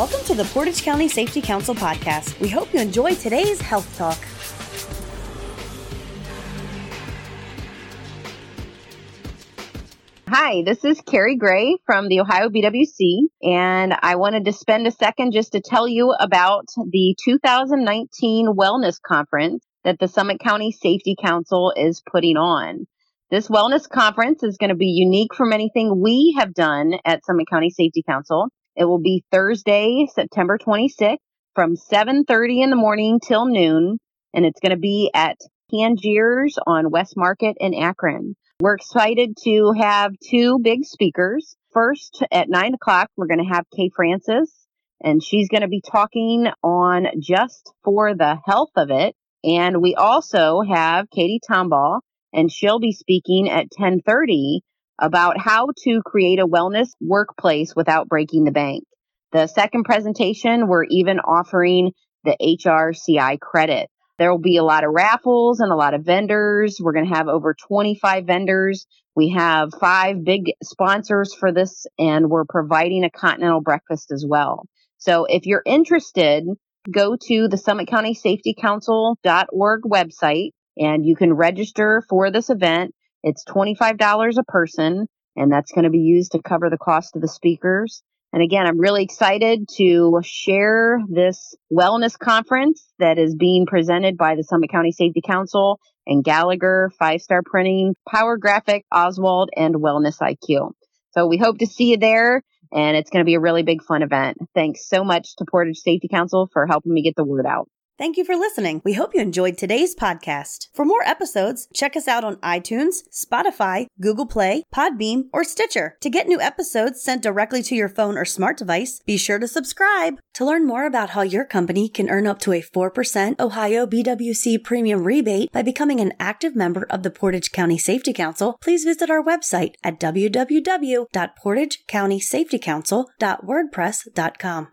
Welcome to the Portage County Safety Council podcast. We hope you enjoy today's health talk. Hi, this is Carrie Gray from the Ohio BWC, and I wanted to spend a second just to tell you about the 2019 Wellness Conference that the Summit County Safety Council is putting on. This wellness conference is going to be unique from anything we have done at Summit County Safety Council. It will be Thursday, September 26th from 7:30 in the morning till noon, and it's going to be at Tangiers on West Market in Akron. We're excited to have two big speakers. First, at nine o'clock, we're going to have Kay Francis, and she's going to be talking on just for the health of it. And we also have Katie Tomball, and she'll be speaking at 1030 about how to create a wellness workplace without breaking the bank. The second presentation, we're even offering the HRCI credit. There will be a lot of raffles and a lot of vendors. We're going to have over 25 vendors. We have five big sponsors for this, and we're providing a continental breakfast as well. So if you're interested, go to the Summit County Safety Council.org website and you can register for this event. It's $25 a person, and that's going to be used to cover the cost of the speakers. And again, I'm really excited to share this wellness conference that is being presented by the Summit County Safety Council and Gallagher, Five Star Printing, Power Graphic, Oswald, and Wellness IQ. So we hope to see you there, and it's going to be a really big fun event. Thanks so much to Portage Safety Council for helping me get the word out. Thank you for listening. We hope you enjoyed today's podcast. For more episodes, check us out on iTunes, Spotify, Google Play, Podbean, or Stitcher. To get new episodes sent directly to your phone or smart device, be sure to subscribe. To learn more about how your company can earn up to a 4% Ohio BWC premium rebate by becoming an active member of the Portage County Safety Council, please visit our website at www.portagecountysafetycouncil.wordpress.com.